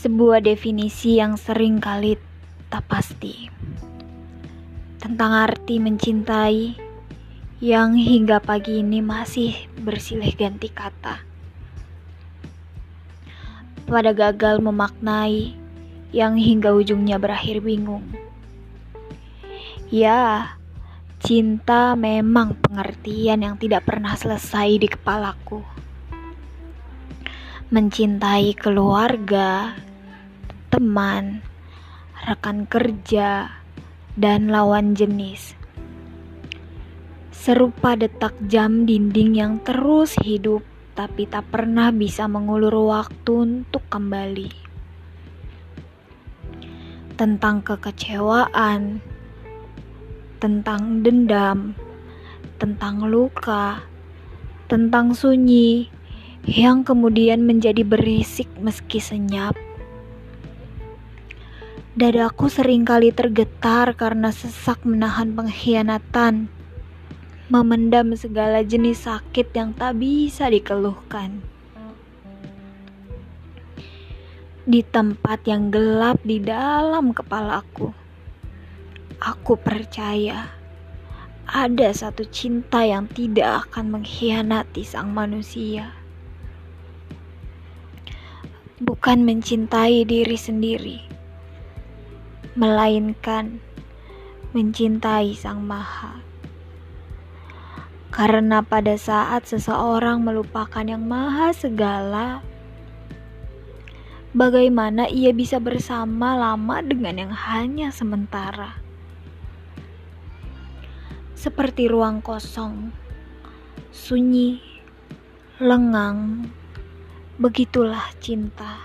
sebuah definisi yang sering kali tak pasti tentang arti mencintai yang hingga pagi ini masih bersilih ganti kata. Pada gagal memaknai yang hingga ujungnya berakhir bingung. Ya, cinta memang pengertian yang tidak pernah selesai di kepalaku mencintai keluarga, teman, rekan kerja, dan lawan jenis. Serupa detak jam dinding yang terus hidup, tapi tak pernah bisa mengulur waktu untuk kembali. Tentang kekecewaan, tentang dendam, tentang luka, tentang sunyi yang kemudian menjadi berisik meski senyap. Dadaku sering kali tergetar karena sesak menahan pengkhianatan, memendam segala jenis sakit yang tak bisa dikeluhkan. Di tempat yang gelap di dalam kepalaku, aku percaya ada satu cinta yang tidak akan mengkhianati sang manusia bukan mencintai diri sendiri, melainkan mencintai Sang Maha. Karena pada saat seseorang melupakan yang Maha Segala, bagaimana ia bisa bersama lama dengan yang hanya sementara? Seperti ruang kosong, sunyi, lengang, Begitulah cinta.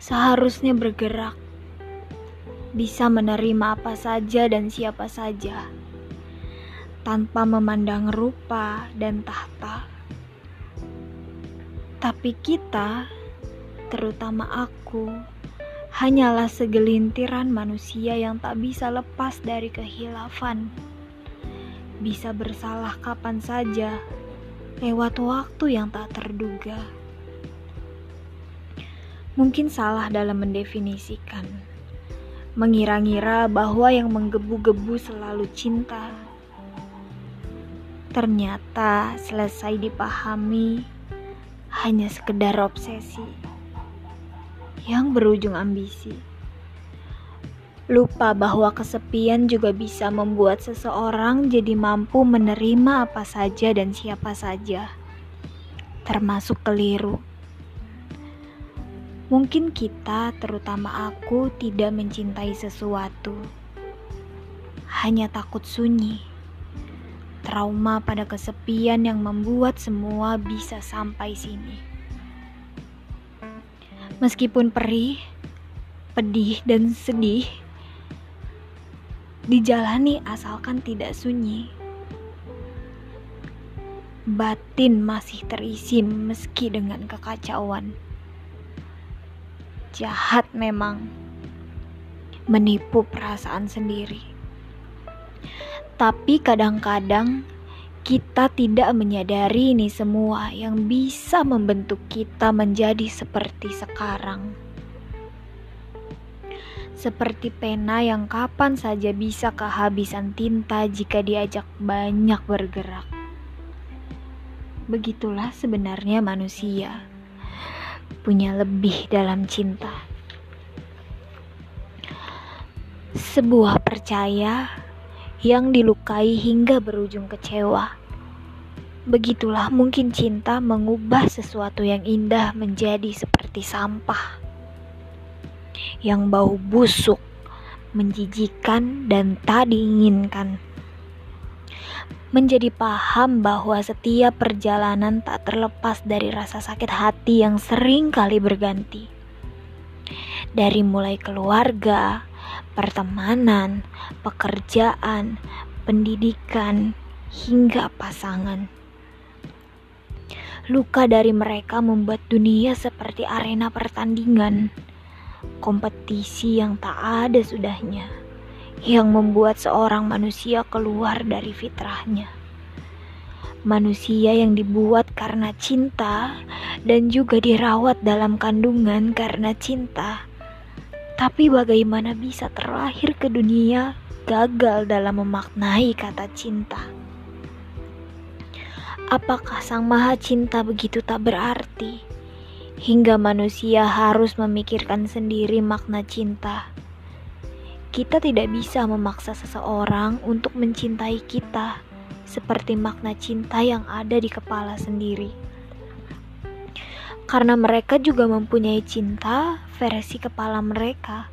Seharusnya bergerak, bisa menerima apa saja dan siapa saja, tanpa memandang rupa dan tahta. Tapi kita, terutama aku, hanyalah segelintiran manusia yang tak bisa lepas dari kehilafan. Bisa bersalah kapan saja lewat waktu yang tak terduga. Mungkin salah dalam mendefinisikan, mengira-ngira bahwa yang menggebu-gebu selalu cinta. Ternyata selesai dipahami hanya sekedar obsesi yang berujung ambisi. Lupa bahwa kesepian juga bisa membuat seseorang jadi mampu menerima apa saja dan siapa saja, termasuk keliru. Mungkin kita, terutama aku, tidak mencintai sesuatu, hanya takut sunyi, trauma pada kesepian yang membuat semua bisa sampai sini. Meskipun perih, pedih, dan sedih dijalani asalkan tidak sunyi. Batin masih terisi meski dengan kekacauan. Jahat memang menipu perasaan sendiri. Tapi kadang-kadang kita tidak menyadari ini semua yang bisa membentuk kita menjadi seperti sekarang seperti pena yang kapan saja bisa kehabisan tinta jika diajak banyak bergerak. Begitulah sebenarnya manusia punya lebih dalam cinta. Sebuah percaya yang dilukai hingga berujung kecewa. Begitulah mungkin cinta mengubah sesuatu yang indah menjadi seperti sampah yang bau busuk, menjijikan, dan tak diinginkan. Menjadi paham bahwa setiap perjalanan tak terlepas dari rasa sakit hati yang sering kali berganti. Dari mulai keluarga, pertemanan, pekerjaan, pendidikan, hingga pasangan. Luka dari mereka membuat dunia seperti arena pertandingan kompetisi yang tak ada sudahnya, yang membuat seorang manusia keluar dari fitrahnya. manusia yang dibuat karena cinta dan juga dirawat dalam kandungan karena cinta. Tapi bagaimana bisa terlahir ke dunia gagal dalam memaknai kata cinta? Apakah Sang Maha Cinta begitu tak berarti hingga manusia harus memikirkan sendiri makna cinta? Kita tidak bisa memaksa seseorang untuk mencintai kita seperti makna cinta yang ada di kepala sendiri karena mereka juga mempunyai cinta versi kepala mereka.